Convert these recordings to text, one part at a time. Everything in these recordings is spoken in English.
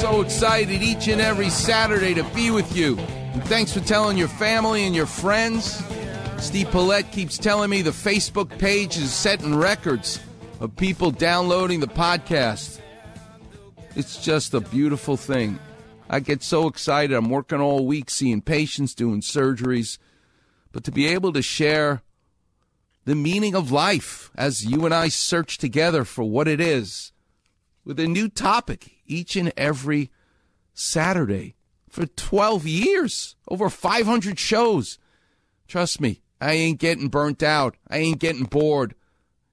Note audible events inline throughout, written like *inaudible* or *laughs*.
So excited each and every Saturday to be with you. And thanks for telling your family and your friends. Steve Paulette keeps telling me the Facebook page is setting records of people downloading the podcast. It's just a beautiful thing. I get so excited. I'm working all week seeing patients, doing surgeries. But to be able to share the meaning of life as you and I search together for what it is with a new topic each and every Saturday for 12 years, over 500 shows. Trust me, I ain't getting burnt out. I ain't getting bored.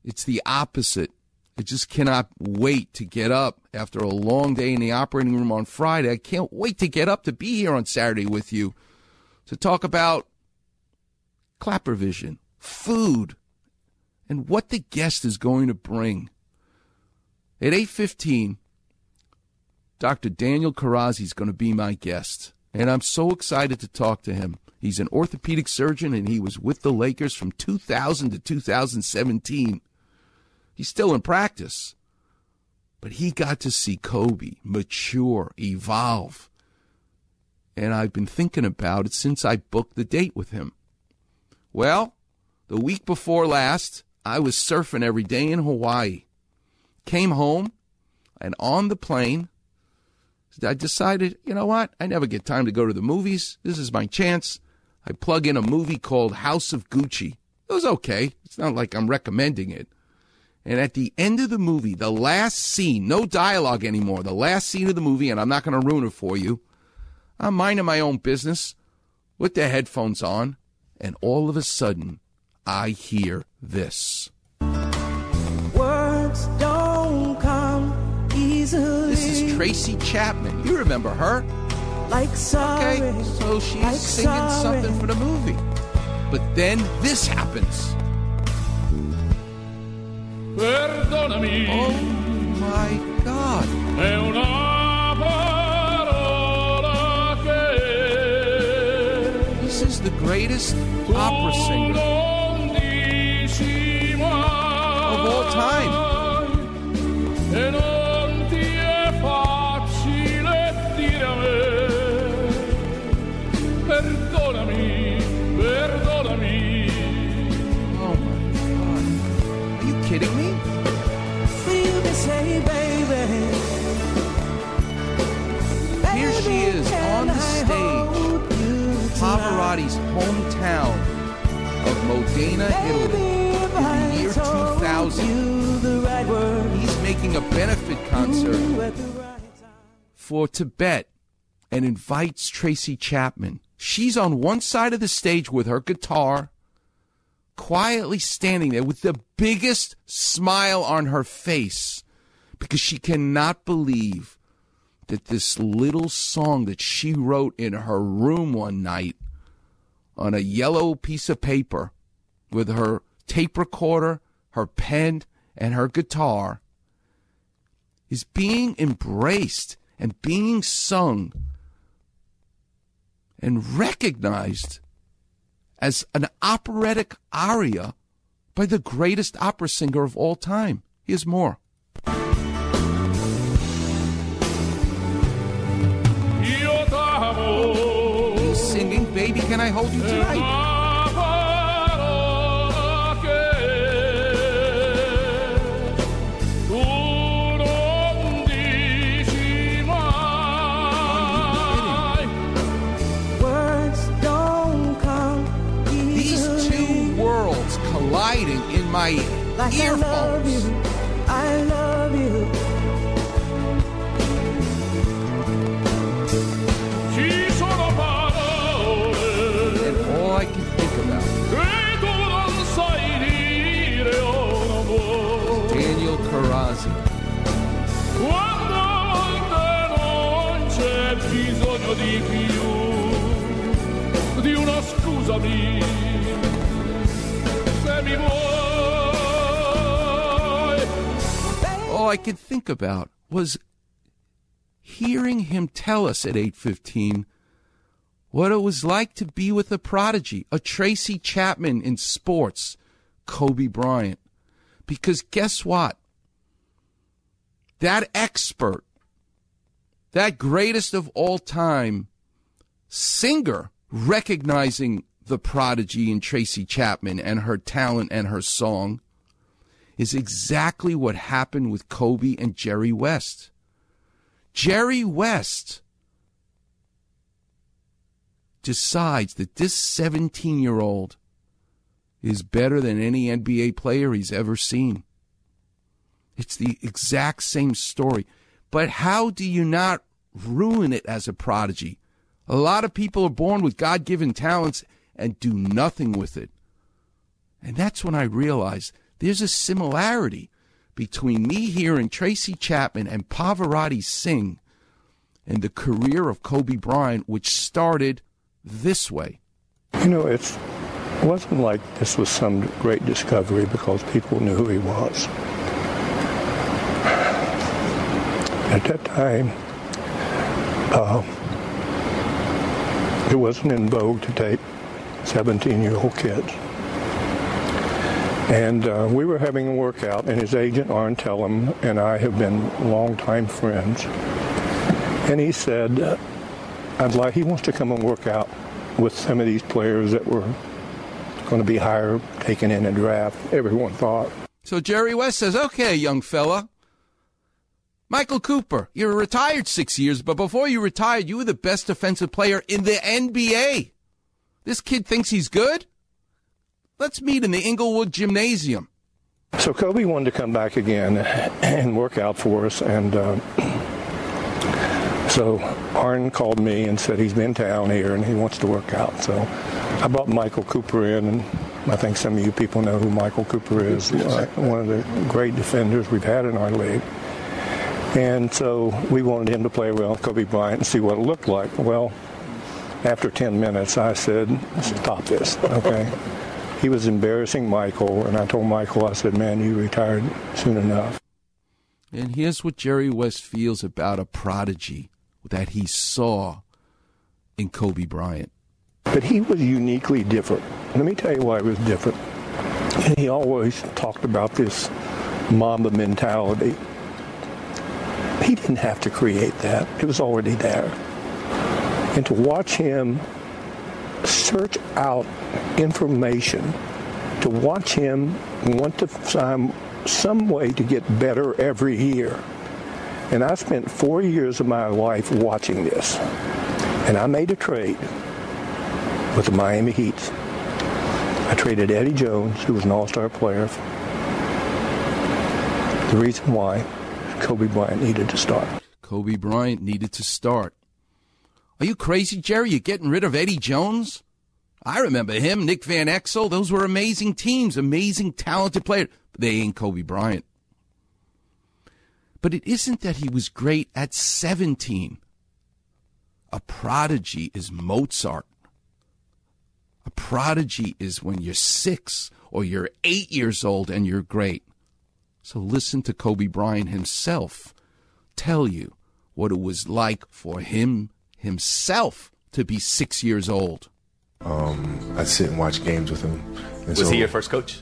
It's the opposite. I just cannot wait to get up after a long day in the operating room on Friday. I can't wait to get up to be here on Saturday with you to talk about Clapper Vision, food, and what the guest is going to bring. At 8:15, Dr. Daniel Kharrazi is going to be my guest, and I'm so excited to talk to him. He's an orthopedic surgeon and he was with the Lakers from 2000 to 2017. He's still in practice. But he got to see Kobe mature, evolve. And I've been thinking about it since I booked the date with him. Well, the week before last, I was surfing every day in Hawaii. Came home, and on the plane, I decided, you know what? I never get time to go to the movies. This is my chance. I plug in a movie called House of Gucci. It was okay. It's not like I'm recommending it. And at the end of the movie, the last scene, no dialogue anymore, the last scene of the movie, and I'm not going to ruin it for you. I'm minding my own business with the headphones on, and all of a sudden, I hear this. Words Tracy Chapman. You remember her? like sorry. Okay, so she's like singing sorry. something for the movie. But then this happens. Perdonami, Oh my God. è una parola che This is the greatest opera singer non dici mai. of all time. Tonight? Hometown of Modena, Italy. In the year 2000. you the right word, He's making a benefit concert you at the right time. for Tibet and invites Tracy Chapman. She's on one side of the stage with her guitar, quietly standing there with the biggest smile on her face because she cannot believe that this little song that she wrote in her room one night on a yellow piece of paper with her tape recorder, her pen, and her guitar is being embraced and being sung and recognized as an operatic aria by the greatest opera singer of all time. Here's more. Can I Hold You Tonight? Una parola che tu non dici mai. Words don't come These two worlds colliding in my like I love earphones. you. I love you. Scusami all I could think about was hearing him tell us at 8:15 what it was like to be with a prodigy, a Tracy Chapman in sports, Kobe Bryant. Because guess what? That expert, that greatest of all time singer recognizing the prodigy in Tracy Chapman and her talent and her song is exactly what happened with Kobe and Jerry West. Jerry West decides that this 17 year old is better than any NBA player he's ever seen. It's the exact same story. But how do you not ruin it as a prodigy? A lot of people are born with God given talents and do nothing with it. And that's when I realized there's a similarity between me hearing Tracy Chapman and Pavarotti sing and the career of Kobe Bryant, which started this way. You know, it wasn't like this was some great discovery because people knew who he was. At that time, uh, it wasn't in vogue to take 17 year old kids. And uh, we were having a workout, and his agent, Arn Tellem, and I have been longtime friends. And he said, I'd like, he wants to come and work out with some of these players that were going to be higher taken in a draft, everyone thought. So Jerry West says, okay, young fella. Michael Cooper, you're retired six years, but before you retired, you were the best defensive player in the NBA. This kid thinks he's good? Let's meet in the Inglewood Gymnasium. So Kobe wanted to come back again and work out for us, and uh, so Arn called me and said he's been in town here and he wants to work out. So I brought Michael Cooper in, and I think some of you people know who Michael Cooper is, uh, one of the great defenders we've had in our league. And so we wanted him to play around Kobe Bryant and see what it looked like. Well, after 10 minutes, I said, stop this, okay? he was embarrassing Michael, and I told Michael, I said, man, you retired soon enough. And here's what Jerry West feels about a prodigy that he saw in Kobe Bryant. But he was uniquely different. Let me tell you why he was different. He always talked about this Mamba mentality. He didn't have to create that. It was already there. And to watch him search out information, to watch him want to find some way to get better every year. And I spent four years of my life watching this. And I made a trade with the Miami Heat. I traded Eddie Jones, who was an all-star player. The reason why Kobe Bryant needed to start. Kobe Bryant needed to start. Are you crazy, Jerry? You're getting rid of Eddie Jones? I remember him, Nick Van Exel. Those were amazing teams, amazing, talented players. But they ain't Kobe Bryant. But it isn't that he was great at 17. A prodigy is Mozart. A prodigy is when you're six or you're eight years old and you're great. So listen to Kobe Bryant himself tell you what it was like for him himself to be six years old. Um, I'd sit and watch games with him. And Was so- he your first coach?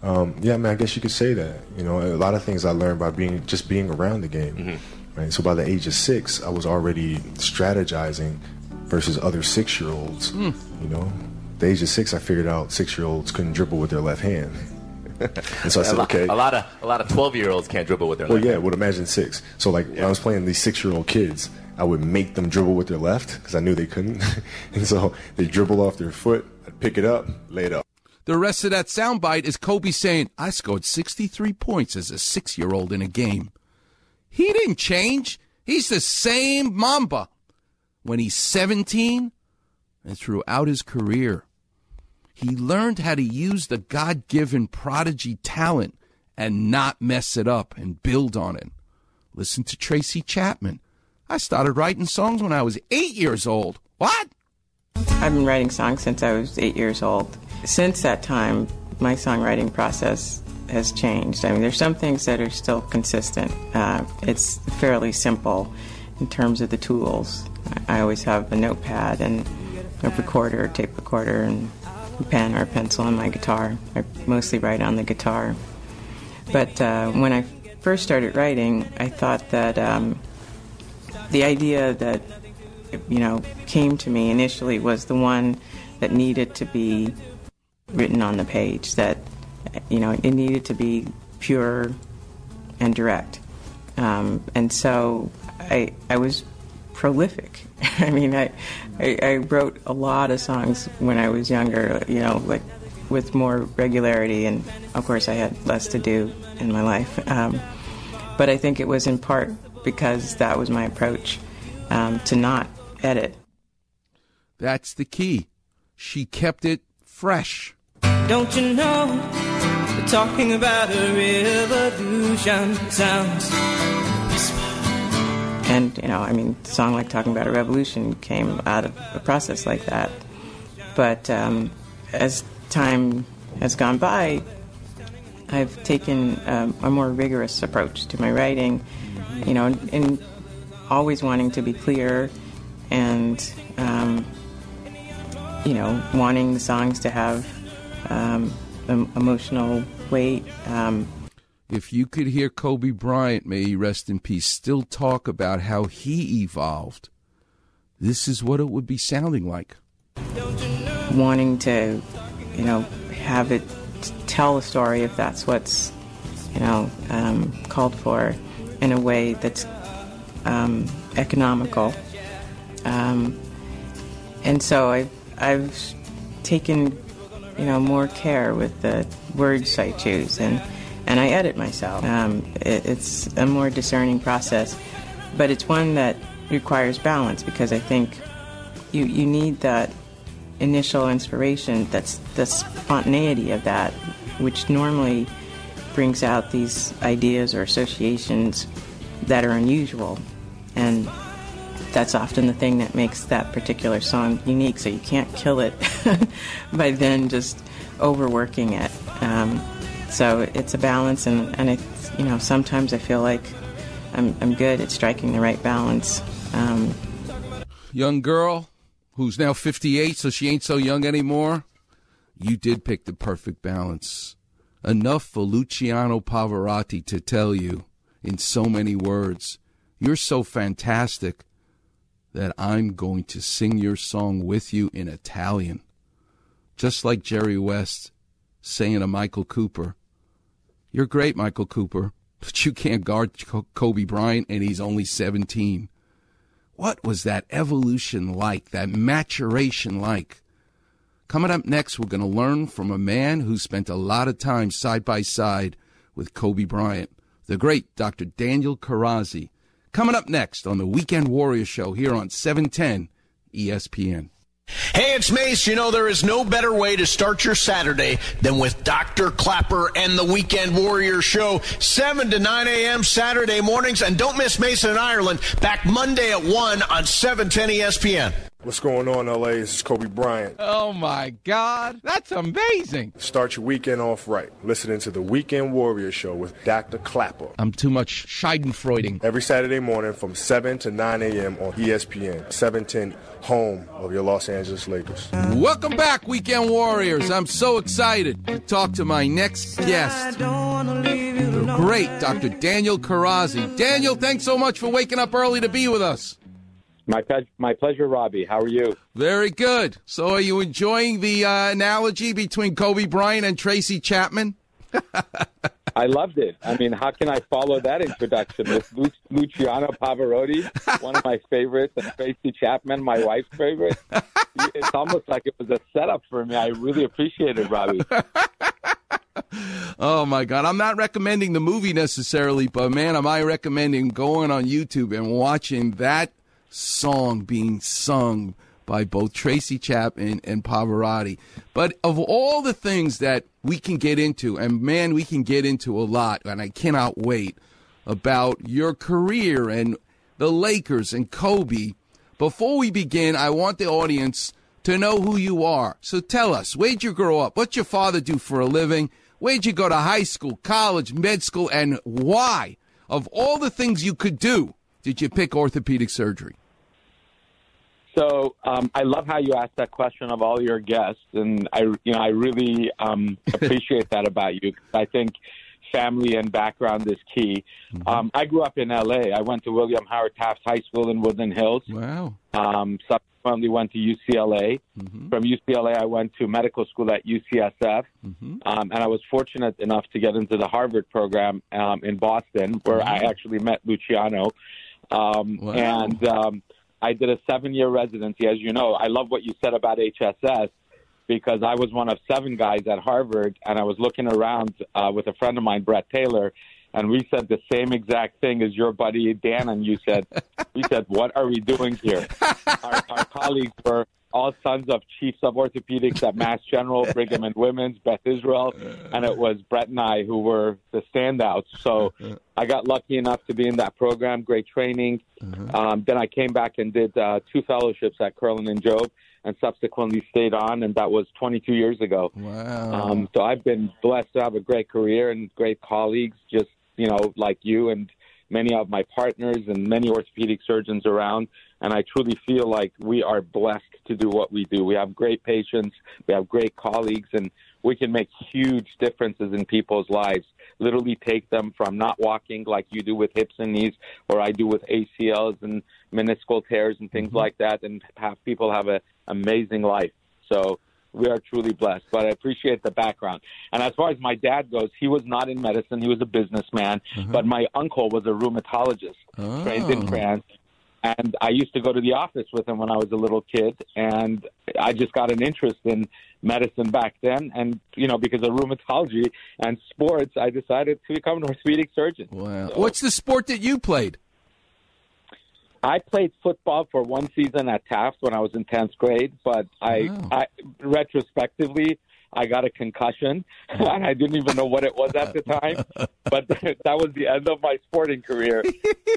Um, yeah, man, I guess you could say that. You know, a lot of things I learned by being just being around the game. Mm-hmm. Right. So by the age of six, I was already strategizing versus other six year olds. Hmm. You know, the age of six, I figured out six year olds couldn't dribble with their left hand. *laughs* and so I said, lot, okay. a lot of a lot of twelve year olds can't dribble with their left hand. Well, left. yeah, hand. would imagine six. So like when I was playing these six year old kids, I would make them dribble with their left because I knew they couldn't. *laughs* and so they dribble off their foot, I'd pick it up, lay it up. The rest of that soundbite is Kobe saying, I scored 63 points as a six year old in a game. He didn't change. He's the same Mamba when he's 17 and throughout his career. He learned how to use the God given prodigy talent and not mess it up and build on it. Listen to Tracy Chapman. I started writing songs when I was eight years old. What? I've been writing songs since I was eight years old. Since that time, my songwriting process has changed. I mean, there's some things that are still consistent. Uh, it's fairly simple in terms of the tools. I always have a notepad and a recorder, a tape recorder, and a pen or a pencil on my guitar. I mostly write on the guitar. But uh, when I first started writing, I thought that um, the idea that you know came to me initially was the one that needed to be written on the page. That you know it needed to be pure and direct. Um, and so I I was prolific. *laughs* I mean I, I I wrote a lot of songs when I was younger. You know like with more regularity, and of course I had less to do in my life. Um, but I think it was in part because that was my approach um, to not edit. That's the key. She kept it fresh. Don't you know? They're talking about a revolution sounds. And, you know, I mean, a song like Talking About a Revolution came out of a process like that. But um, as time has gone by, I've taken um, a more rigorous approach to my writing, you know, and always wanting to be clear and, um, you know, wanting the songs to have um, em- emotional weight. Um, If you could hear Kobe Bryant, may he rest in peace, still talk about how he evolved, this is what it would be sounding like. wanting to, you know, have it tell a story if that's what's, you know, um, called for in a way that's um, economical. Um, and so I've, I've taken, you know, more care with the words I choose and, and I edit myself. Um, it, it's a more discerning process, but it's one that requires balance because I think you, you need that initial inspiration that's the spontaneity of that which normally brings out these ideas or associations that are unusual and that's often the thing that makes that particular song unique so you can't kill it *laughs* by then just overworking it um, so it's a balance and, and it's you know sometimes i feel like i'm, I'm good at striking the right balance um, Young girl who's now 58, so she ain't so young anymore. You did pick the perfect balance. Enough for Luciano Pavarotti to tell you in so many words, you're so fantastic that I'm going to sing your song with you in Italian. Just like Jerry West saying to Michael Cooper, You're great, Michael Cooper, but you can't guard Kobe Bryant, and he's only 17. What was that evolution like, that maturation like? Coming up next, we're going to learn from a man who spent a lot of time side by side with Kobe Bryant, the great Dr. Daniel Kharrazi. Coming up next on the Weekend Warrior Show here on E 710 ESPN. Hey, it's Mace. You know, there is no better way to start your Saturday than with Dr. Clapper and the Weekend Warrior Show, 7 to 9 a.m. Saturday mornings. And don't miss Mason in Ireland, back Monday at 1 on E 710 ESPN. What's going on, LA? This is Kobe Bryant. Oh, my God. That's amazing. Start your weekend off right. Listening to the Weekend Warrior Show with Dr. Clapper. I'm too much Scheidenfreuding. Every Saturday morning from 7 to 9 a.m. on ESPN, 710, home of your Los Angeles Lakers. Welcome back, Weekend Warriors. I'm so excited to talk to my next guest, the great Dr. Daniel Kharrazi. Daniel, thanks so much for waking up early to be with us. My, pe- my pleasure, Robbie. How are you? Very good. So, are you enjoying the uh, analogy between Kobe Bryant and Tracy Chapman? *laughs* I loved it. I mean, how can I follow that introduction with Lu- Luciano Pavarotti, one of my favorites, and Tracy Chapman, my wife's favorite? *laughs* It's almost like it was a setup for me. I really appreciate it, Robbie. *laughs* Oh my God! I'm not recommending the movie necessarily, but man, am I recommending going on YouTube and watching that song being sung by both Tracy Chapman and Pavarotti. But of all the things that we can get into, and man, we can get into a lot, and I cannot wait about your career and the Lakers and Kobe. Before we begin, I want the audience to know who you are. So tell us, where'd you grow up? What's your father do for a living? Where'd you go to high school, college, med school, and why? Of all the things you could do, did you pick orthopedic surgery? So um, I love how you asked that question of all your guests, and I, you know, I really um, *laughs* appreciate that about you. I think family and background is key. Mm-hmm. Um, I grew up in L.A. I went to William Howard Taft High School in Woodland Hills. Wow. Um, subsequently went to UCLA. Mm-hmm. From UCLA, I went to medical school at UCSF, Mm-hmm. um, and I was fortunate enough to get into the Harvard program um, in Boston, where I actually met Luciano. Um, Wow. And um, I did a seven-year residency. As you know, I love what you said about HSS because I was one of seven guys at Harvard, and I was looking around uh, with a friend of mine, Brett Taylor, and we said the same exact thing as your buddy Dan, and you said, *laughs* we said, what are we doing here? our, our colleagues were all sons of chiefs of orthopedics at Mass General, Brigham and Women's, Beth Israel, and it was Brett and I who were the standouts. So I got lucky enough to be in that program, great training. Um, then I came back and did uh, two fellowships at Kerlan and Jobe, and subsequently stayed on, and that was 22 years ago. Wow. Um, so I've been blessed to have a great career and great colleagues, just you know, like you and many of my partners and many orthopedic surgeons around. And I truly feel like we are blessed to do what we do. We have great patients, we have great colleagues, and we can make huge differences in people's lives. Literally take them from not walking like you do with hips and knees, or I do with ACLs and meniscal tears and things mm-hmm. like that, and have people have an amazing life. So we are truly blessed. But I appreciate the background. And as far as my dad goes, he was not in medicine; he was a businessman. Mm-hmm. But my uncle was a rheumatologist, oh. trained in Oh. France. And I used to go to the office with him when I was a little kid, and I just got an interest in medicine back then. And you know, because of rheumatology and sports, I decided to become an orthopedic surgeon. Wow. What's the sport that you played? I played football for one season at Taft when I was in tenth grade, but I, I retrospectively I got a concussion *laughs* and I didn't even know what it was at the time. *laughs* But *laughs* that was the end of my sporting career.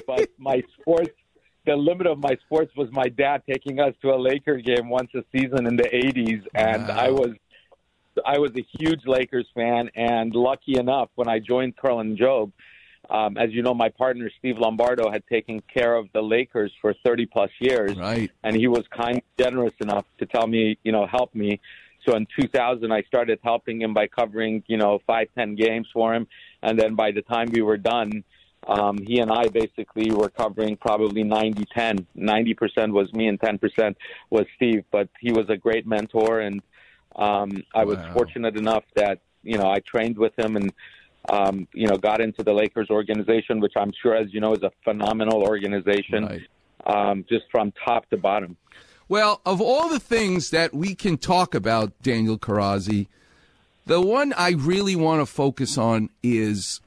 But my sports, the limit of my sports was my dad taking us to a Laker game once a season in the '80s, and I was I was a huge Lakers fan, and lucky enough, when I joined Kerlan-Jobe, um, as you know, my partner Steve Lombardo had taken care of the Lakers for 30 plus years, right? And he was kind, generous enough to tell me, you know, help me. So in 2000, I started helping him by covering, you know, five, ten games for him, and then by the time we were done, um, he and I basically were covering probably 90 10. 90% was me and 10% was Steve, but he was a great mentor. And um, I was fortunate enough that, you know, I trained with him and, um, you know, got into the Lakers organization, which I'm sure, as you know, is a phenomenal organization, um, just from top to bottom. Well, of all the things that we can talk about, Daniel Kharrazi, the one I really want to focus on is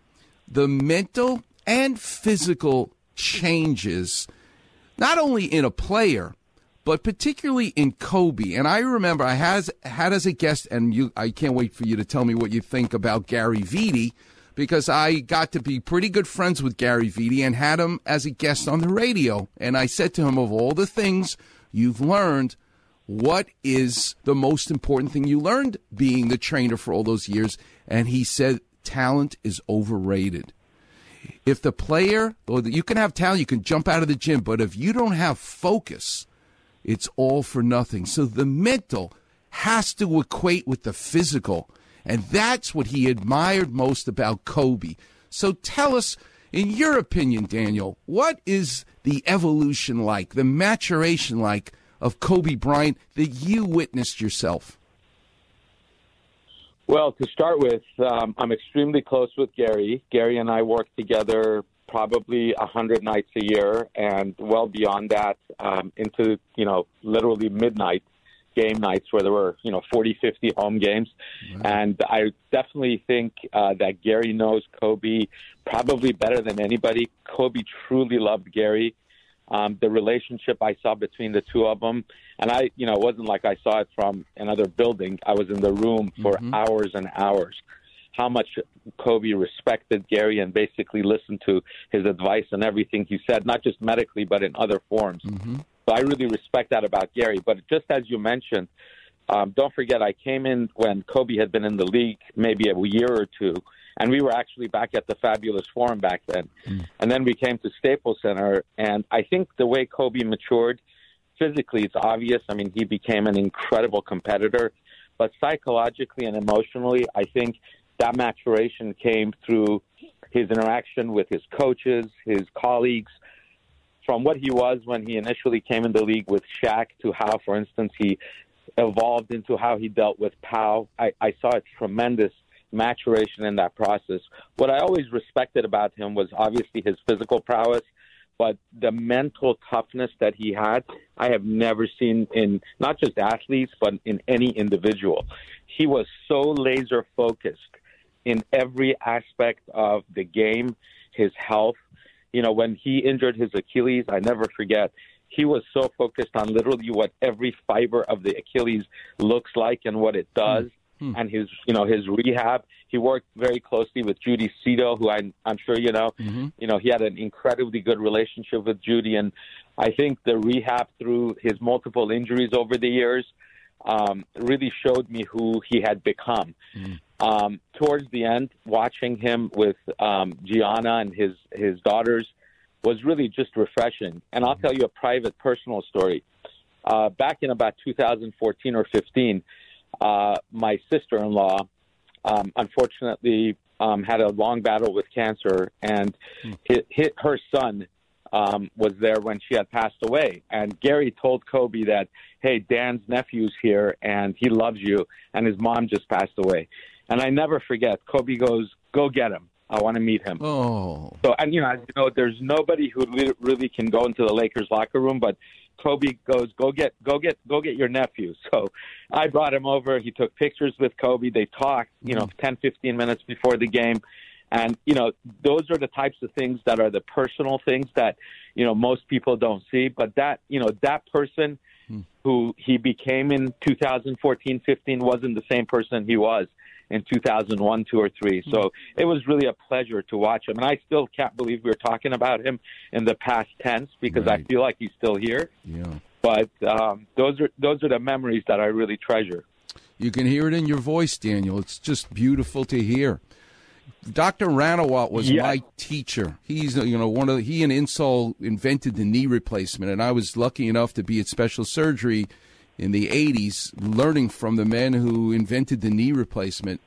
the mental and physical changes, not only in a player, but particularly in Kobe. And I remember I has had as a guest, and you, I can't wait for you to tell me what you think about Gary Vitti, because I got to be pretty good friends with Gary Vitti and had him as a guest on the radio. And I said to him, of all the things you've learned, what is the most important thing you learned being the trainer for all those years? And he said, talent is overrated. If the player, or you can have talent, you can jump out of the gym, but if you don't have focus, it's all for nothing. So the mental has to equate with the physical. And that's what he admired most about Kobe. So tell us, in your opinion, Daniel, what is the evolution like, the maturation like of Kobe Bryant that you witnessed yourself? Well, to start with, um, I'm extremely close with Gary. Gary and I work together probably a hundred nights a year, and well beyond that, um, into you know literally midnight game nights where there were you know 40, 50 home games, and I definitely think uh, that Gary knows Kobe probably better than anybody. Kobe truly loved Gary. Um, the relationship I saw between the two of them, and I, you know, it wasn't like I saw it from another building. I was in the room for hours and hours. How much Kobe respected Gary and basically listened to his advice and everything he said, not just medically, but in other forms. So I really respect that about Gary. But just as you mentioned, um, don't forget I came in when Kobe had been in the league maybe a year or two, and we were actually back at the Fabulous Forum back then. And then we came to Staples Center, and I think the way Kobe matured physically, it's obvious. I mean, he became an incredible competitor, but psychologically and emotionally, I think that maturation came through his interaction with his coaches, his colleagues, from what he was when he initially came in the league with Shaq to how, for instance, he evolved into how he dealt with Powell. I, I saw a tremendous maturation in that process. What I always respected about him was obviously his physical prowess, but the mental toughness that he had, I have never seen in not just athletes, but in any individual. He was so laser focused in every aspect of the game, his health. You know, when he injured his Achilles, I never forget. He was so focused on literally what every fiber of the Achilles looks like and what it does, hmm. Hmm. and his, you know, his rehab. He worked very closely with Judy Seto, who I, I'm sure you know. Mm-hmm. You know, he had an incredibly good relationship with Judy, and I think the rehab through his multiple injuries over the years um, really showed me who he had become. Hmm. Um, towards the end, watching him with um, Gianna and his his daughters was really just refreshing. And I'll tell you a private, personal story. Uh, back in about 2014 or 15, uh, my sister-in-law, um, unfortunately, um, had a long battle with cancer, and hit, hit her son um, was there when she had passed away. And Gary told Kobe that, "Hey, Dan's nephew's here, and he loves you." And his mom just passed away. And I never forget. Kobe goes, "Go get him. I want to meet him." Oh. So, and you know, as you know, there's nobody who really can go into the Lakers locker room, but Kobe goes, "Go get, go get, go get your nephew." *laughs* So, I brought him over. He took pictures with Kobe. They talked, you know, mm-hmm. 10, 15 minutes before the game. And, you know, those are the types of things that are the personal things that, you know, most people don't see. But that, you know, that person hmm. who he became in 2014, 15 wasn't the same person he was in 2001, two or three. So it was really a pleasure to watch him. And I still can't believe we are talking about him in the past tense because I feel like he's still here. Yeah. But um, those are those are the memories that I really treasure. You can hear it in your voice, Daniel. It's just beautiful to hear. Dr. Ranawat was my teacher. He's you know one of the, he and Insall invented the knee replacement, and I was lucky enough to be at special surgery in the '80s, learning from the men who invented the knee replacement.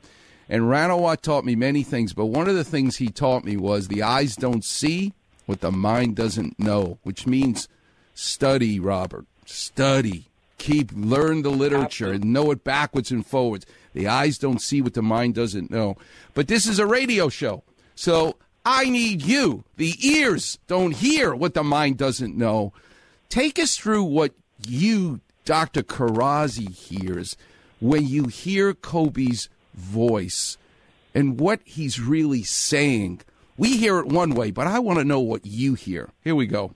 And Ranawat taught me many things, but one of the things he taught me was the eyes don't see what the mind doesn't know, which means study, Robert. Study. Keep learn the literature and know it backwards and forwards. The eyes don't see what the mind doesn't know. But this is a radio show. So I need you. The ears don't hear what the mind doesn't know. Take us through what you, Dr. Kharrazi, hears when you hear Kobe's voice and what he's really saying. We hear it one way, but I want to know what you hear. Here we go.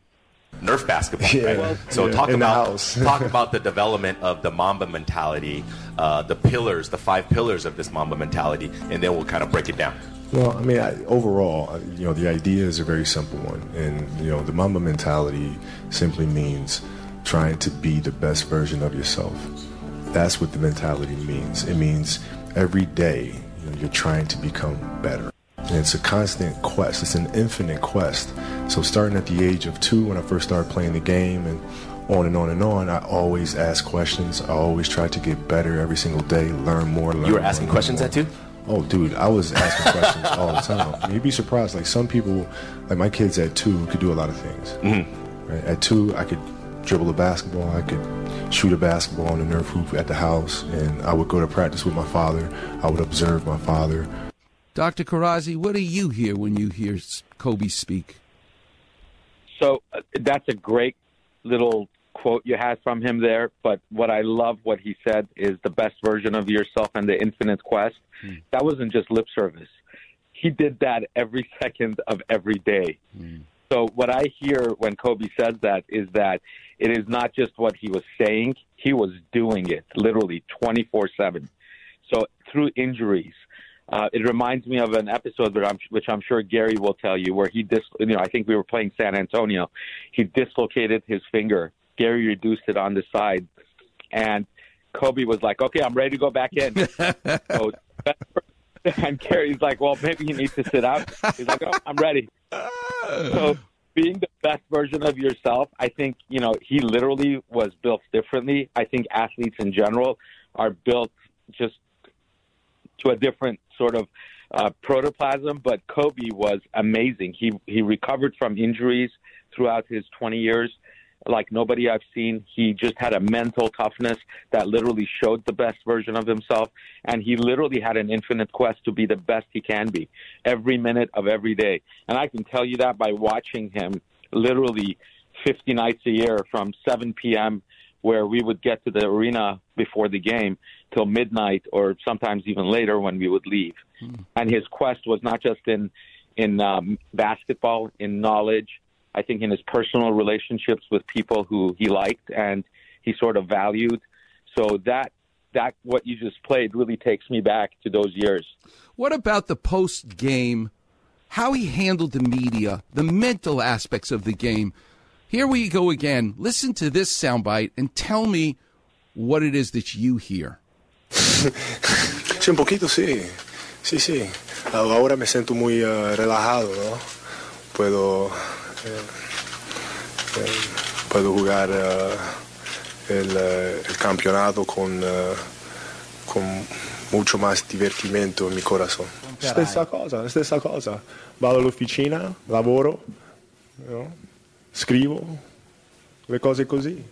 Nerf basketball, Yeah. right? So Yeah, talk in about *laughs* talk about the development of the Mamba mentality, uh, the pillars, the five pillars of this Mamba mentality, and then we'll kind of break it down. Well, I mean, I, overall, uh, you know, the idea is a very simple one, and you know, the Mamba mentality simply means trying to be the best version of yourself. That's what the mentality means. It means every day you know, you're trying to become better. And it's a constant quest. It's an infinite quest. So starting at the age of two, when I first started playing the game, and on and on and on, I always ask questions. I always try to get better every single day, learn more. Learn You were asking learn questions more. at two? Oh, dude, I was asking questions all the time. I *laughs* mean, you'd be surprised. Like some people, like my kids at two, could do a lot of things. Mm-hmm. Right? At two, I could dribble a basketball. I could shoot a basketball on the Nerf hoop at the house, and I would go to practice with my father. I would observe my father. Dr. Kharrazi, what do you hear when you hear Kobe speak? So uh, that's a great little quote you had from him there. But what I love what he said is the best version of yourself and the infinite quest. That wasn't just lip service. He did that every second of every day. So what I hear when Kobe says that is that it is not just what he was saying; he was doing it literally twenty four seven. So through injuries, uh, it reminds me of an episode that I'm, which I'm sure Gary will tell you, where he dis, you know, I think we were playing San Antonio. He dislocated his finger Gary reduced it on the side, and Kobe was like, "Okay, I'm ready to go back in." *laughs* so, and Gary's like, "Well, maybe you need to sit out." He's like, oh, "I'm ready." *laughs* So, being the best version of yourself, I think you know he literally was built differently. I think athletes in general are built just to a different sort of uh, protoplasm. But Kobe was amazing. He he recovered from injuries throughout his 20 years like nobody I've seen. He just had a mental toughness that literally showed the best version of himself. And he literally had an infinite quest to be the best he can be every minute of every day. And I can tell you that by watching him literally 50 nights a year from 7 p.m., where we would get to the arena before the game till midnight or sometimes even later when we would leave. Mm. And his quest was not just in in um, basketball, in knowledge, I think in his personal relationships with people who he liked and he sort of valued. So that that what you just played really takes me back to those years. What about the post game? How he handled the media, the mental aspects of the game. Here we go again. Listen to this soundbite and tell me what it is that you hear. *laughs* sí, un poquito sí. Sí, sí. Ahora me siento muy uh, relajado, ¿no? Puedo Eh, eh, puedo jugar eh, el, el, campeonato con, con mucho más divertimento en mi corazón. Stessa cosa, stessa cosa. Vado all'officina, lavoro, no? scrivo, le cose così.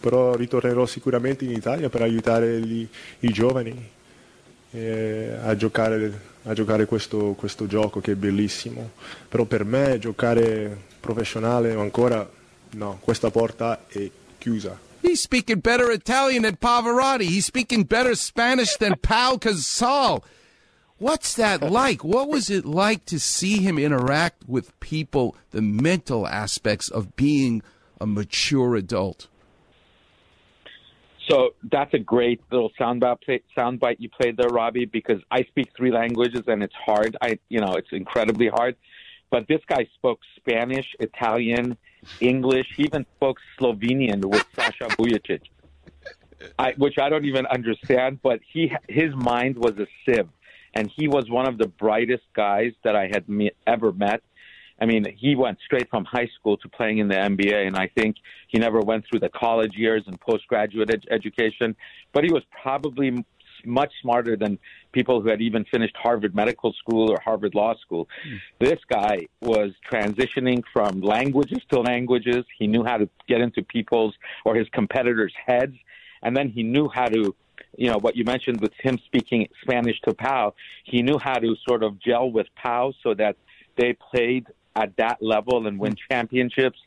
Però ritornerò sicuramente in Italia per aiutare gli, i giovani eh, a giocare, a giocare questo, questo gioco che è bellissimo. Però per me giocare professionale ancora no, questa porta è chiusa. He's speaking better Italian than Pavarotti. He's speaking better Spanish than Pau Casal. What's that like? What was it like to see him interact with people, the mental aspects of being a mature adult? So that's a great little soundbite soundbite you played there, Robbie. Because I speak three languages and it's hard. I, you know, it's incredibly hard. But this guy spoke Spanish, Italian, English. He even spoke Slovenian with Sasha Vujacic, I, which I don't even understand. But he, his mind was a sieve, and he was one of the brightest guys that I had me, ever met. I mean, he went straight from high school to playing in the NBA, and I think he never went through the college years and postgraduate ed- education. But he was probably much smarter than people who had even finished Harvard Medical School or Harvard Law School. Mm. This guy was transitioning from languages to languages. He knew how to get into people's or his competitors' heads, and then he knew how to you know what you mentioned with him speaking Spanish to Pau, he knew how to sort of gel with Pau so that they played at that level and win championships.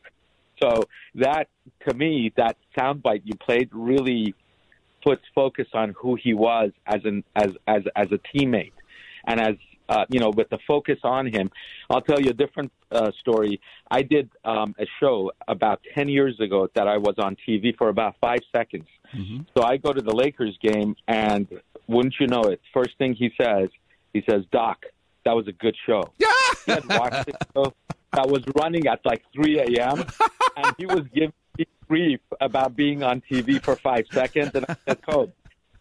So that to me, that soundbite you played really puts focus on who he was as an as as as a teammate, and as uh, you know, with the focus on him. I'll tell you a different uh, story. I did um, a show about 10 years ago that I was on TV for about five seconds. Mm-hmm. So I go to the Lakers game, and wouldn't you know it, first thing he says, he says, Doc, that was a good show. *laughs* Yeah! he had watched the show that was running at like 3 a.m., and he was giving brief about being on TV for five seconds, and I said, "Coach,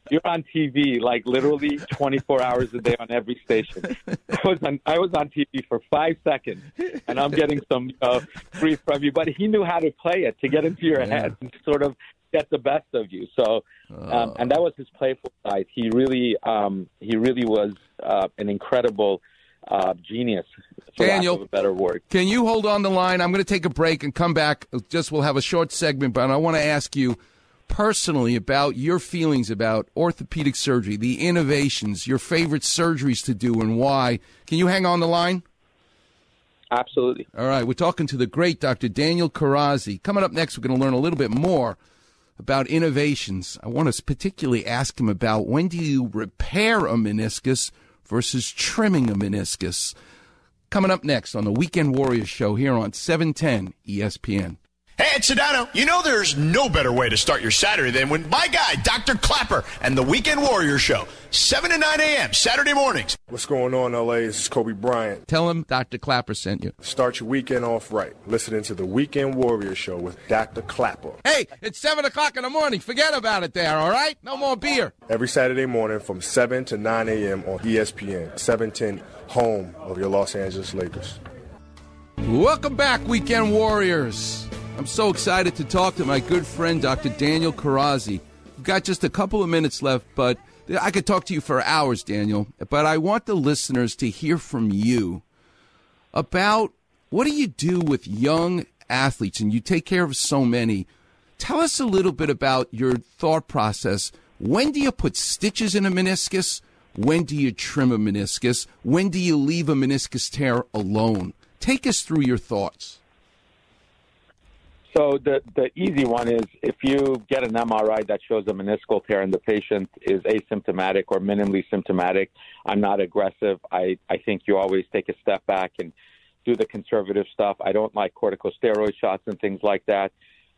you're on TV like literally 24 hours a day on every station." I was on I was on TV for five seconds, and I'm getting some uh, brief from you. But he knew how to play it to get into your yeah. head and sort of get the best of you. So, um, and that was his playful side. He really, um, he really was uh, an incredible uh, genius, for Daniel, lack of a better word. Can you hold on the line? I'm going to take a break and come back. Just we'll have a short segment, but I want to ask you personally about your feelings about orthopedic surgery, the innovations, your favorite surgeries to do, and why. Can you hang on the line? Absolutely. All right, we're talking to the great Dr. Daniel Kharrazi. Coming up next, we're going to learn a little bit more about innovations. I want to particularly ask him about when do you repair a meniscus versus trimming a meniscus. Coming up next on the Weekend Warriors show here on 710 ESPN. Hey, it's Sedano. You know there's no better way to start your Saturday than when my guy, Dr. Clapper, and the Weekend Warrior Show, 7 to 9 a.m. Saturday mornings. What's going on, LA? This is Kobe Bryant. Tell him Dr. Clapper sent you. Start your weekend off right. Listening to the Weekend Warrior Show with Dr. Clapper. Hey, it's 7 o'clock in the morning. Forget about it there, all right? No more beer. Every Saturday morning from 7 to 9 a.m. on ESPN, 710, home of your Los Angeles Lakers. Welcome back, Weekend Warriors. I'm so excited to talk to my good friend, Dr. Daniel Kharrazi. We've got just a couple of minutes left, but I could talk to you for hours, Daniel. But I want the listeners to hear from you about what do you do with young athletes, and you take care of so many. Tell us a little bit about your thought process. When do you put stitches in a meniscus? When do you trim a meniscus? When do you leave a meniscus tear alone? Take us through your thoughts. So the the easy one is if you get an MRI that shows a meniscal tear and the patient is asymptomatic or minimally symptomatic, I'm not aggressive. I I think you always take a step back and do the conservative stuff. I don't like corticosteroid shots and things like that.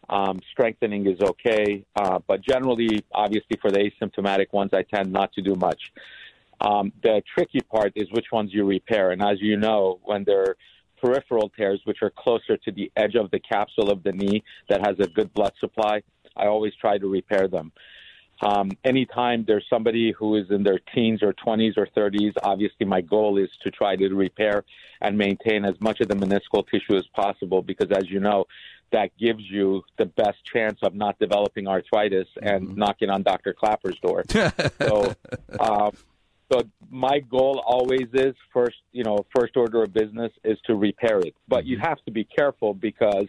Um, strengthening is okay, uh, but generally, obviously, for the asymptomatic ones, I tend not to do much. Um, the tricky part is which ones you repair, and as you know, when they're peripheral tears, which are closer to the edge of the capsule of the knee that has a good blood supply, I always try to repair them. Um, anytime there's somebody who is in their teens or 20s or 30s, obviously my goal is to try to repair and maintain as much of the meniscal tissue as possible because, as you know, that gives you the best chance of not developing arthritis and knocking on Dr. Klapper's door. *laughs* so, um, so my goal always is first, you know, first order of business is to repair it. But you mm-hmm. have to be careful because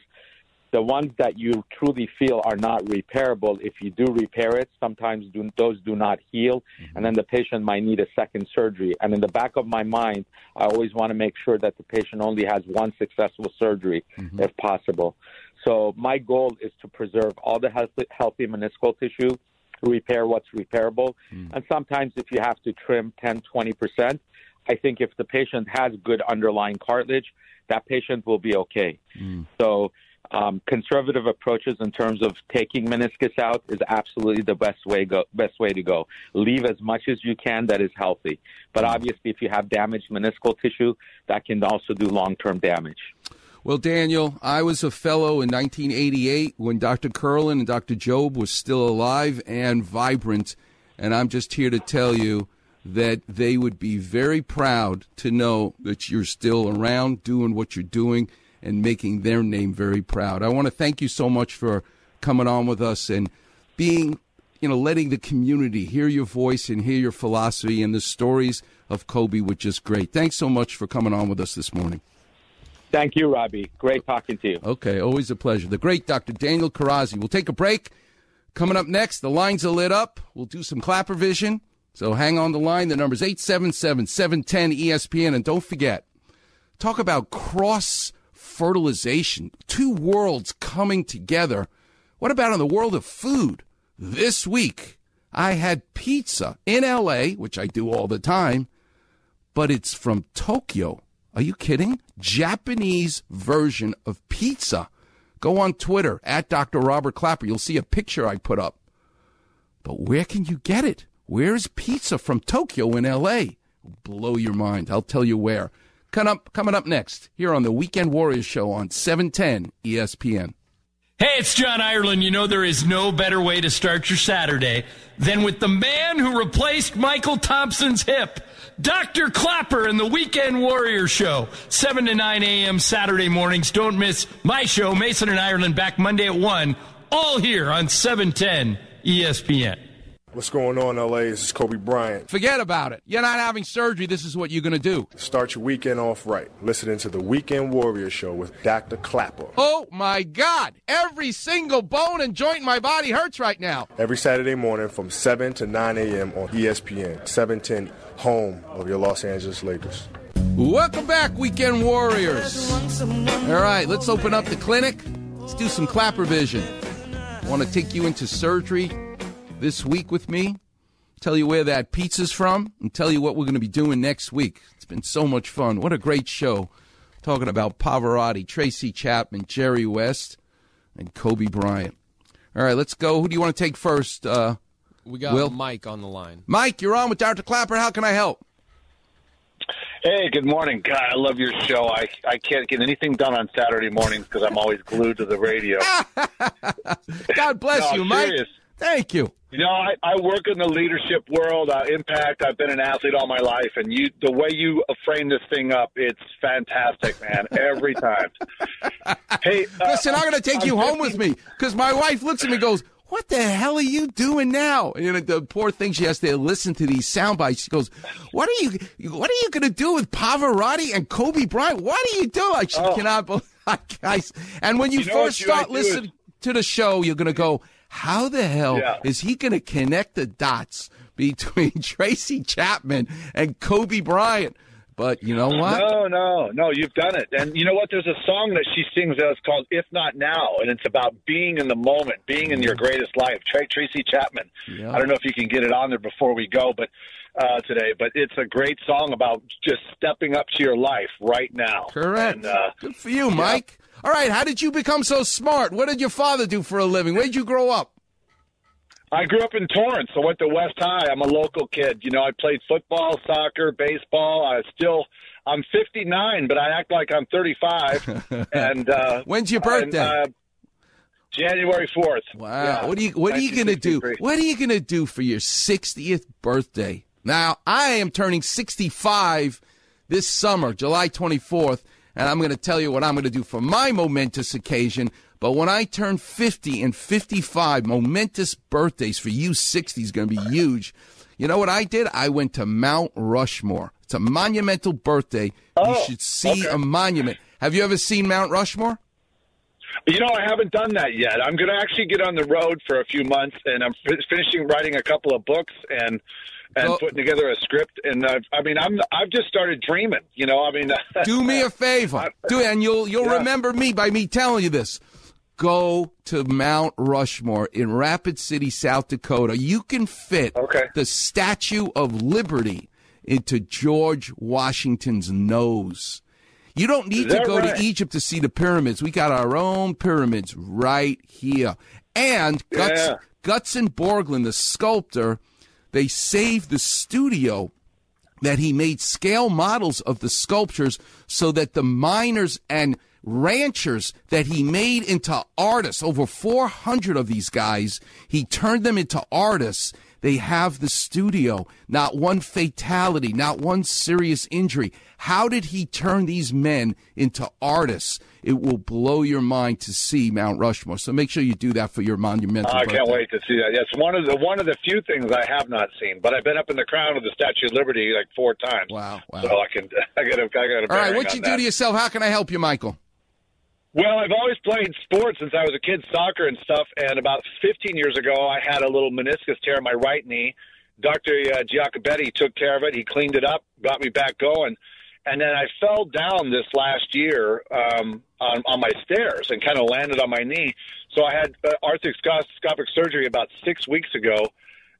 the ones that you truly feel are not repairable, if you do repair it, sometimes do, those do not heal, mm-hmm. and then the patient might need a second surgery. And in the back of my mind, I always want to make sure that the patient only has one successful surgery, mm-hmm. if possible. So my goal is to preserve all the healthy, healthy meniscal tissue, repair what's repairable, hmm. and sometimes if you have to trim 10, 20 percent, I think if the patient has good underlying cartilage, that patient will be okay. Hmm. So um, conservative approaches in terms of taking meniscus out is absolutely the best way go best way to go. Leave as much as you can that is healthy, but hmm. obviously if you have damaged meniscal tissue, that can also do long term damage. Well, Daniel, I was a fellow in 1988 when Dr. Kerlan and Dr. Jobe was still alive and vibrant, and I'm just here to tell you that they would be very proud to know that you're still around doing what you're doing and making their name very proud. I want to thank you so much for coming on with us and being, you know, letting the community hear your voice and hear your philosophy and the stories of Kobe, which is great. Thanks so much for coming on with us this morning. Thank you, Robbie. Great talking to you. Okay, always a pleasure. The great Dr. Daniel Kharrazi. We'll take a break. Coming up next, the lines are lit up. We'll do some Klapper vision. So hang on the line. The number's 877 710 ESPN. And don't forget, talk about cross fertilization, two worlds coming together. What about in the world of food? This week, I had pizza in LA, which I do all the time, but it's from Tokyo. Are you kidding? Japanese version of pizza. Go on Twitter at Dr. Robert Klapper. You'll see a picture I put up. But where can you get it? Where's pizza from Tokyo in LA? Blow your mind. I'll tell you where. Coming up, coming up next here on the Weekend Warriors Show on E 710 ESPN. Hey, it's John Ireland. You know there is no better way to start your Saturday than with the man who replaced Mychal Thompson's hip, Dr. Klapper and the Weekend Warrior Show, 7 to 9 a.m. Saturday mornings. Don't miss my show, Mason and Ireland, back Monday at 1, all here on E 710 ESPN. What's going on, LA? This is Kobe Bryant. Forget about it. You're not having surgery. This is what you're going to do. Start your weekend off right. Listening to the Weekend Warrior Show with Dr. Klapper. Oh my God. Every single bone and joint in my body hurts right now. Every Saturday morning from 7 to 9 a.m. on ESPN, 710, home of your Los Angeles Lakers. Welcome back, Weekend Warriors. All right, let's open up the clinic. Let's do some Klapper vision. Want to take you into surgery this week with me? Tell you where that pizza's from and tell you what we're going to be doing next week. It's been so much fun. What a great show. Talking about Pavarotti, Tracy Chapman, Jerry West. and Kobe Bryant. All right, let's go. Who do you want to take first? Uh, We got Will? Mike on the line. Mike, you're on with Dr. Klapper. How can I help? Hey, good morning. God, I love your show. I, I can't get anything done on Saturday mornings because I'm always glued to the radio. *laughs* God bless No, you, Mike. serious. Thank you. You know, I, I work in the leadership world, uh, impact. I've been an athlete all my life, and you, the way you frame this thing up, it's fantastic, man. Every time. *laughs* Hey, uh, Listen, I'm going to take I'm you home with me because my wife looks at me and goes, What the hell are you doing now? And you know, the poor thing, she has to listen to these sound bites. She goes, What are you What are you going to do with Pavarotti and Kobe Bryant? What are you doing? Like, she cannot believe. *laughs* Guys, and when you, Oh. You know first start gotta is- listening to the show, you're going to go, How the hell Yeah. is he going to connect the dots between *laughs* Tracy Chapman and Kobe Bryant? But you know what? No, no, no. You've done it. And you know what? There's a song that she sings that's called "If Not Now," and it's about being in the moment, being in your greatest life. Tra- Tracy Chapman. Yeah. I don't know if you can get it on there before we go, but uh, today. But it's a great song about just stepping up to your life right now. Correct. And, uh, Good for you, Mike. All right, how did you become so smart? What did your father do for a living? Where did you grow up? I grew up in Torrance. I went to West High. I'm a local kid. You know, I played football, soccer, baseball. I still, I'm 59, but I act like I'm 35. *laughs* and uh, When's your birthday? uh, January 4th. Wow. What are you What are you gonna do? What are you gonna do for your 60th birthday? Now, I am turning 65 this summer, July 24th, and I'm gonna tell you what I'm gonna do for my momentous occasion. But when I turn 50 and 55, momentous birthdays for you 60 is gonna be huge. You know what I did? I went to Mount Rushmore. It's a monumental birthday. you oh, should see a monument. Have you ever seen Mount Rushmore? You know, I haven't done that yet. I'm going to actually get on the road for a few months, and I'm fi- finishing writing a couple of books and and putting together a script. And uh, I mean, I'm I've just started dreaming. You know, I mean, *laughs* do me a favor, do and you'll you'll Yeah. remember me by me telling you this. Go to Mount Rushmore in Rapid City, South Dakota. You can fit the Statue of Liberty into George Washington's nose. You don't need to go right? to Egypt to see the pyramids. We got our own pyramids right here. And Guts, Yeah. Gutzon Borglum, the sculptor, they saved the studio that he made scale models of the sculptures so that the miners and ranchers that he made into artists, over 400 of these guys, he turned them into artists. They have the studio, not one fatality, not one serious injury. How did he turn these men into artists? It will blow your mind to see Mount Rushmore. So make sure you do that for your monumental I can't wait to see that. Yes, one of the one of the few things I have not seen, but I've been up in the crown of the Statue of Liberty like four times. Wow, wow. So I can *laughs* I got I got. All right, what you do that. to yourself? How can I help you, Michael? Well, I've always played sports since I was a kid, soccer and stuff. And about 15 years ago, I had a little meniscus tear in my right knee. Dr. Uh, Giacobetti took care of it. He cleaned it up, got me back going. And then I fell down this last year um, on, on my stairs and kind of landed on my knee. So I had uh, arthroscopic surgery about six weeks ago.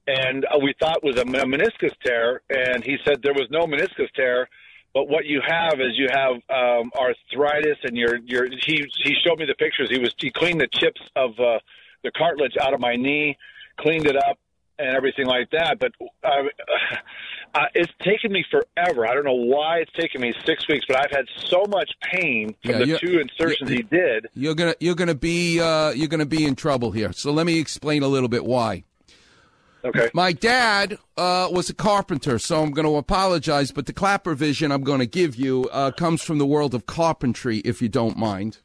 And uh, we thought was a meniscus tear. And he said there was no meniscus tear. But what you have is you have um, arthritis, and your your he he showed me the pictures. He was he cleaned the chips of uh, the cartilage out of my knee, cleaned it up, and everything like that. But uh, *sighs* uh, it's taken me forever. I don't know why it's taken me six weeks, but I've had so much pain from Yeah, the two insertions he did. You're gonna you're gonna be uh, you're gonna be in trouble here. So let me explain a little bit why. Okay. My dad uh, was a carpenter, so I'm going to apologize, but the Klapper vision I'm going to give you uh, comes from the world of carpentry, if you don't mind.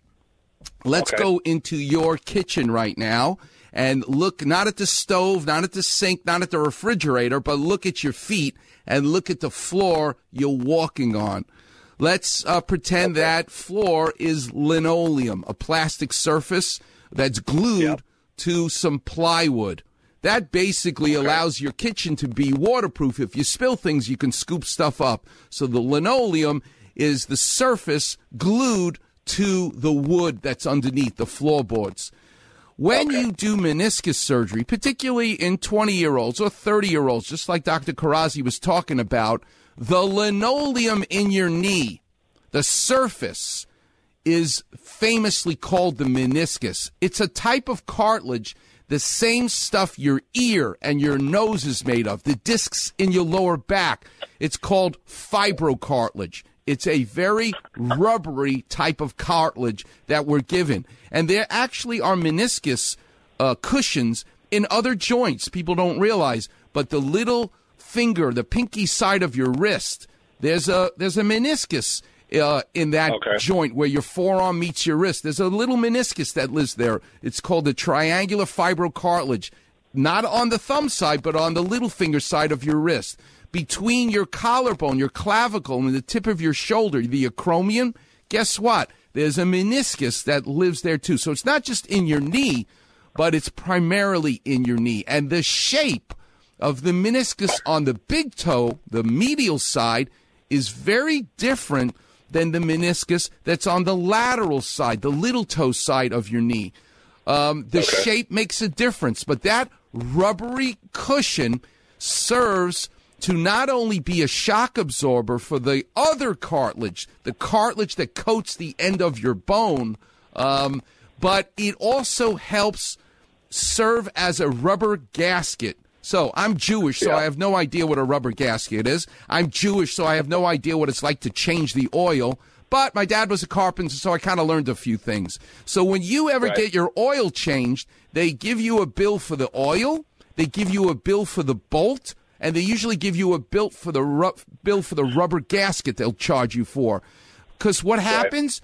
Let's Okay. go into your kitchen right now and look not at the stove, not at the sink, not at the refrigerator, but look at your feet and look at the floor you're walking on. Let's uh, pretend that floor is linoleum, a plastic surface that's glued to some plywood. That basically allows your kitchen to be waterproof. If you spill things, you can scoop stuff up. So the linoleum is the surface glued to the wood that's underneath the floorboards. When you do meniscus surgery, particularly in 20 year olds or 30 year olds, just like Dr. Kharrazi was talking about, the linoleum in your knee, the surface, is famously called the meniscus. It's a type of cartilage, the same stuff your ear and your nose is made of, the discs in your lower back. It's called fibrocartilage. It's a very rubbery type of cartilage that we're given. And there actually are meniscus uh, cushions in other joints. People don't realize, but the little finger, the pinky side of your wrist, there's a there's a meniscus uh, in that Okay. joint where your forearm meets your wrist. There's a little meniscus that lives there. It's called the triangular fibrocartilage, not on the thumb side, but on the little finger side of your wrist. Between your collarbone, your clavicle, and the tip of your shoulder, the acromion, guess what? There's a meniscus that lives there too. So it's not just in your knee, but it's primarily in your knee. And the shape of the meniscus on the big toe, the medial side, is very different than the meniscus that's on the lateral side, the little toe side of your knee. Um, the shape makes a difference, but that rubbery cushion serves to not only be a shock absorber for the other cartilage, the cartilage that coats the end of your bone, um, but it also helps serve as a rubber gasket. So I'm Jewish, so I have no idea what a rubber gasket is. I'm Jewish, so I have no idea what it's like to change the oil. But my dad was a carpenter, so I kind of learned a few things. So when you ever Right. get your oil changed, they give you a bill for the oil, they give you a bill for the bolt, and they usually give you a bill for the ru- bill for the rubber gasket they'll charge you for. Because what happens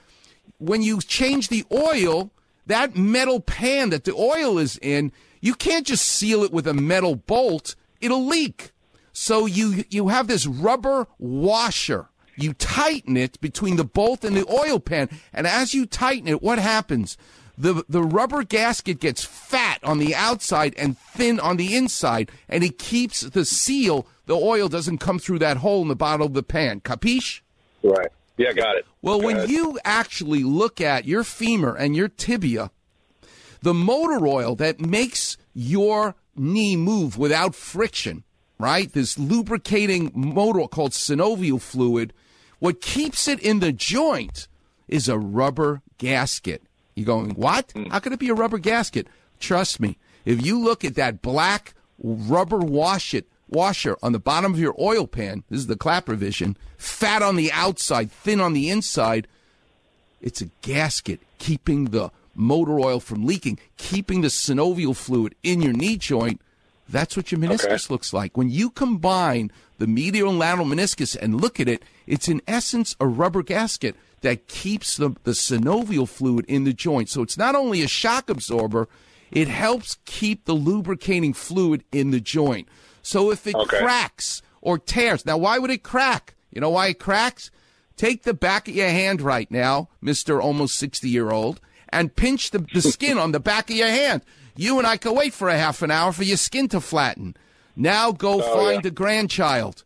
when you change the oil, that metal pan that the oil is in, you can't just seal it with a metal bolt; it'll leak. So you you have this rubber washer. You tighten it between the bolt and the oil pan, and as you tighten it, what happens? The the rubber gasket gets fat on the outside and thin on the inside, and it keeps the seal. The oil doesn't come through that hole in the bottom of the pan. Capiche? Right. Yeah, got it. Well, Go when ahead. you actually look at your femur and your tibia, the motor oil that makes your knee move without friction, right? This lubricating motor called synovial fluid, what keeps it in the joint is a rubber gasket. You're going, what? Hmm. How could it be a rubber gasket? Trust me, if you look at that black rubber wash it washer on the bottom of your oil pan, this is the Klapper vision, fat on the outside, thin on the inside, it's a gasket keeping the motor oil from leaking, keeping the synovial fluid in your knee joint. That's what your meniscus looks like. When you combine the medial and lateral meniscus and look at it, it's in essence a rubber gasket that keeps the, the synovial fluid in the joint. So it's not only a shock absorber, it helps keep the lubricating fluid in the joint. So if it Okay. cracks or tears, now why would it crack? You know why it cracks? Take the back of your hand right now, Mr. almost 60 year old, and pinch the, the *laughs* skin on the back of your hand. You and I can wait for a half an hour for your skin to flatten. Now go Oh, find a grandchild.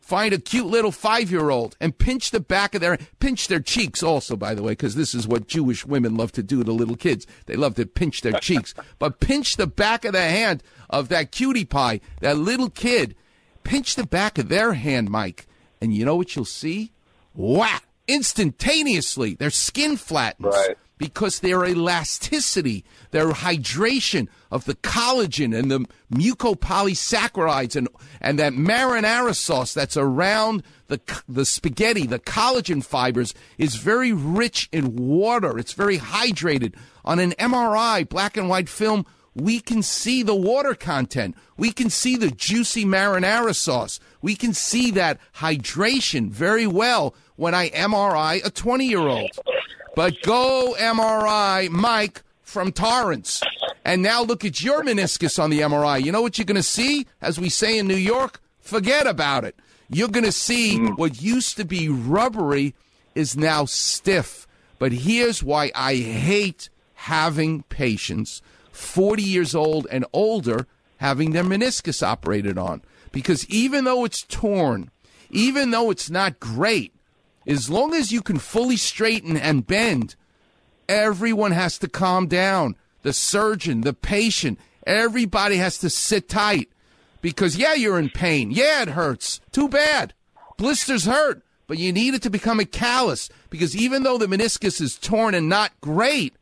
Find a cute little five year old and pinch the back of their, pinch their cheeks also, by the way, because this is what Jewish women love to do to little kids. They love to pinch their *laughs* cheeks. But pinch the back of the hand of that cutie pie, that little kid. Pinch the back of their hand, Mike. And you know what you'll see? Whack! Instantaneously, their skin flattens Right. Because their elasticity, their hydration of the collagen and the mucopolysaccharides and, and that marinara sauce that's around the, the spaghetti, the collagen fibers, is very rich in water. It's very hydrated. On an MRI, black and white film, we can see the water content. We can see the juicy marinara sauce. We can see that hydration very well when I MRI a 20 year old. But go MRI Mike from Torrance. And now look at your meniscus on the MRI. You know what you're going to see? As we say in New York, forget about it. You're going to see hmm. what used to be rubbery is now stiff. But here's why I hate having patients 40 years old and older having their meniscus operated on. Because even though it's torn, even though it's not great, as long as you can fully straighten and bend, everyone has to calm down. The surgeon, the patient, everybody has to sit tight. Because, yeah, you're in pain. Yeah, it hurts. Too bad. Blisters hurt. but you need it to become a callus because even though the meniscus is torn and not great,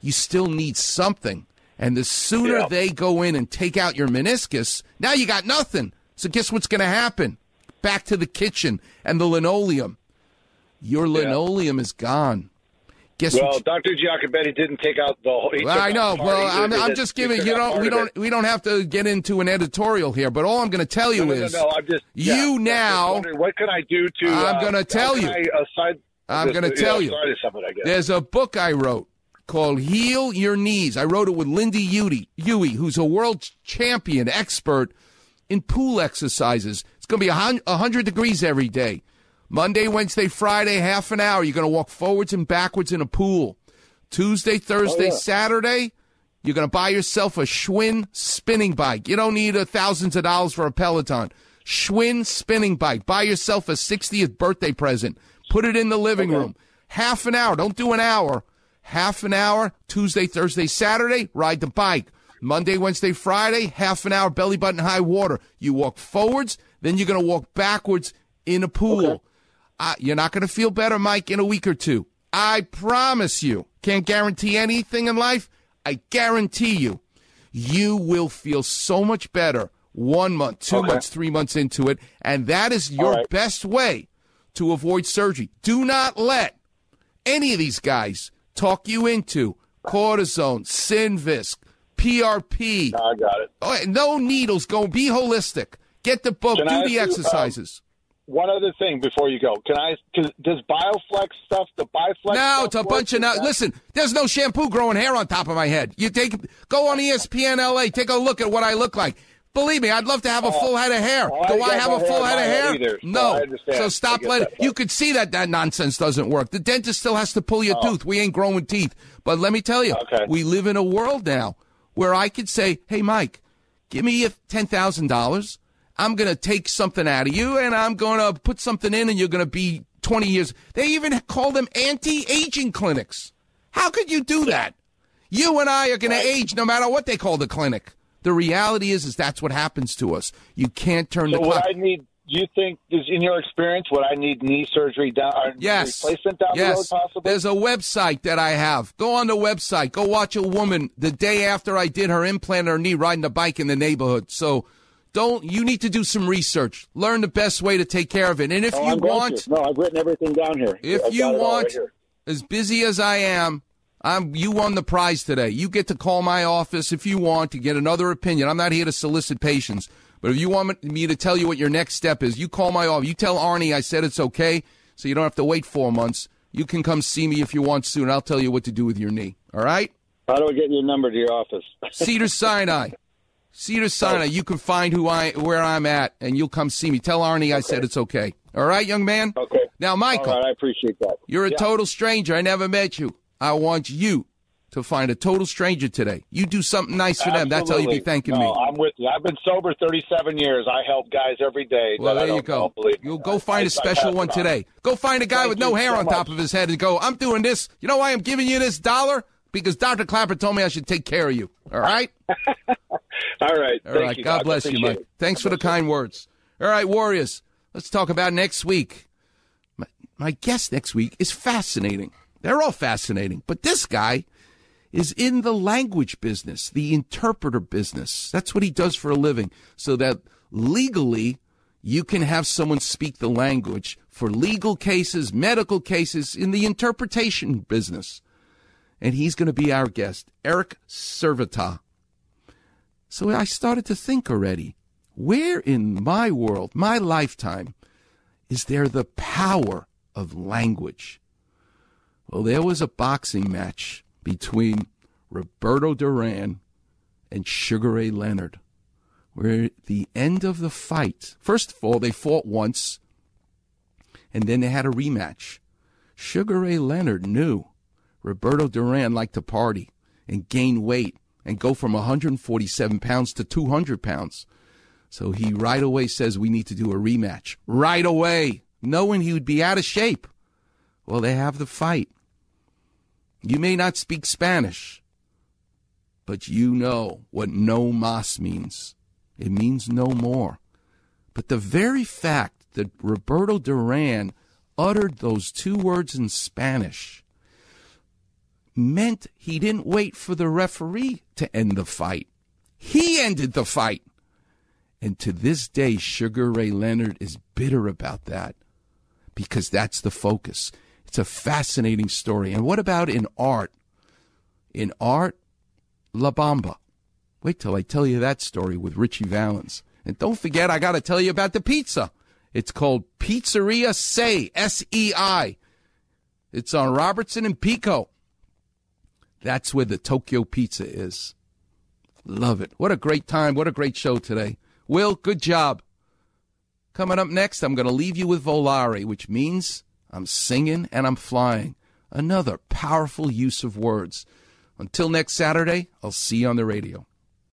you still need something. And the sooner Yeah. they go in and take out your meniscus, now you got nothing. So guess what's going to happen? Back to the kitchen and the linoleum. Your linoleum is gone. Guess well, what? Dr. Giacobetti didn't take out the whole. Well, I know. Well, I'm, I'm just giving you don't we don't we don't have to get into an editorial here, but all I'm going to tell you No, no, no, is no, I'm just yeah, you just now wondering, what can I do to? I'm uh, gonna how tell you. I, aside, I'm going to tell know, you. Started something, I guess. There's a book I wrote called Heal Your Knees. I wrote it with Lynda Huey, Huey who's a world champion expert in pool exercises. It's going to be a 100 degrees every day. Monday, Wednesday, Friday, half an hour. You're going to walk forwards and backwards in a pool. Tuesday, Thursday, yeah. Saturday, you're going to buy yourself a Schwinn spinning bike. You don't need uh, thousands of dollars for a Peloton. Schwinn spinning bike. Buy yourself a 60th birthday present. Put it in the living room. Half an hour. Don't do an hour. Half an hour. Tuesday, Thursday, Saturday, ride the bike. Monday, Wednesday, Friday, half an hour, belly button high water. You walk forwards, then you're going to walk backwards in a pool. Uh, you're not going to feel better, Mike, in a week or two. I promise you. Can't guarantee anything in life. I guarantee you, you will feel so much better one month, two Okay. months, three months into it. And that is your right. best way to avoid surgery. Do not let any of these guys talk you into cortisone, Synvisc, PRP. No, I got it. Oh, no needles. Go be holistic. Get the book. Can do ask the um, exercises. One other thing before you go, can I? Cause, does Bioflex stuff? The Bioflex. no, it's a bunch of no. Listen, there's no shampoo growing hair on top of my head. You take go on ESPN LA. Take a look at what I look like. Believe me, I'd love to have a oh, full head of hair. oh, Do I got have a full head of hair? either, so no. I understand. So stop letting. You could see that that nonsense doesn't work. The dentist still has to pull your Oh. tooth. We ain't growing teeth. But let me tell you, Okay. we live in a world now where I could say, "Hey, Mike, give me ten thousand dollars. I'm going to take something out of you, and I'm going to put something in, and you're going to be 20 years." They even call them anti-aging clinics. How could you do that? You and I are going to age no matter what they call the clinic. The reality is, is that's what happens to us. You can't turn So the what clock. I need? Do you think is in your experience what I need knee surgery down? Yes. Replacement down yes. the road, possibly. There's a website that I have. Go on the website. Go watch a woman the day after I did her implant her knee riding a bike in the neighborhood. So don't you need to do some research. Learn the best way to take care of it. And if Oh, you want no, I've written everything down here. if I've you got it all want right as busy as I am, I'm you won the prize today. You get to call my office if you want to get another opinion. I'm not here to solicit patients, but if you want me to tell you what your next step is, you call my office. You tell Arnie I said it's okay, so you don't have to wait four months. You can come see me if you want soon. I'll tell you what to do with your knee. All right? How do I get your number to your office? Cedar Sinai. *laughs* Cedar Sinai. Oh. You can find who I where I'm at, and you'll come see me. Tell Arnie I said it's okay. All right, young man. Okay. Now, Michael. All right, I appreciate that. You're a Yeah. total stranger. I never met you. I want you to find a total stranger today. You do something nice for them. That's how you be Absolutely. thanking no, me. I'm with you. I've been sober 37 years. I help guys every day. Well, there you go. know, believe me. You'll go find I- a special one today. Go find a guy Thank with no hair so on top much. of his head and go, I'm doing this. You know why I'm giving you this dollar? Because Dr. Klapper told me I should take care of you. All right? *laughs* All right. All right. right. All Thank right. you, God Doc. bless you, Mike. it. Thanks for the kind words. All right, Warriors. Let's talk about next week. My, my guest next week is fascinating. They're all fascinating, but this guy is in the language business, the interpreter business. That's what he does for a living, so that legally you can have someone speak the language for legal cases, medical cases, in the interpretation business. And he's going to be our guest, Eric Servita. So I started to think already where in my world, my lifetime, is there the power of language? Well, there was a boxing match between Roberto Duran and Sugar Ray Leonard, where at the end of the fight, first of all, they fought once, and then they had a rematch. Sugar Ray Leonard knew Roberto Duran liked to party and gain weight and go from 147 pounds to 200 pounds. So he right away says we need to do a rematch. Right away, knowing he would be out of shape. Well, they have the fight. You may not speak Spanish, but you know what no mas means. It means no more. But the very fact that Roberto Duran uttered those two words in Spanish meant he didn't wait for the referee to end the fight. He ended the fight. And to this day, Sugar Ray Leonard is bitter about that because that's the focus. It's a fascinating story. And what about in art? In art, La Bamba. Wait till I tell you that story with Ritchie Valens. And don't forget, I got to tell you about the pizza. It's called Pizzeria Sei, S E I. It's on Robertson and Pico. That's where the Tokyo Pizza is. Love it. What a great time. What a great show today. Will, good job. Coming up next, I'm going to leave you with Volare, which means I'm singing and I'm flying. Another powerful use of words. Until next Saturday, I'll see you on the radio.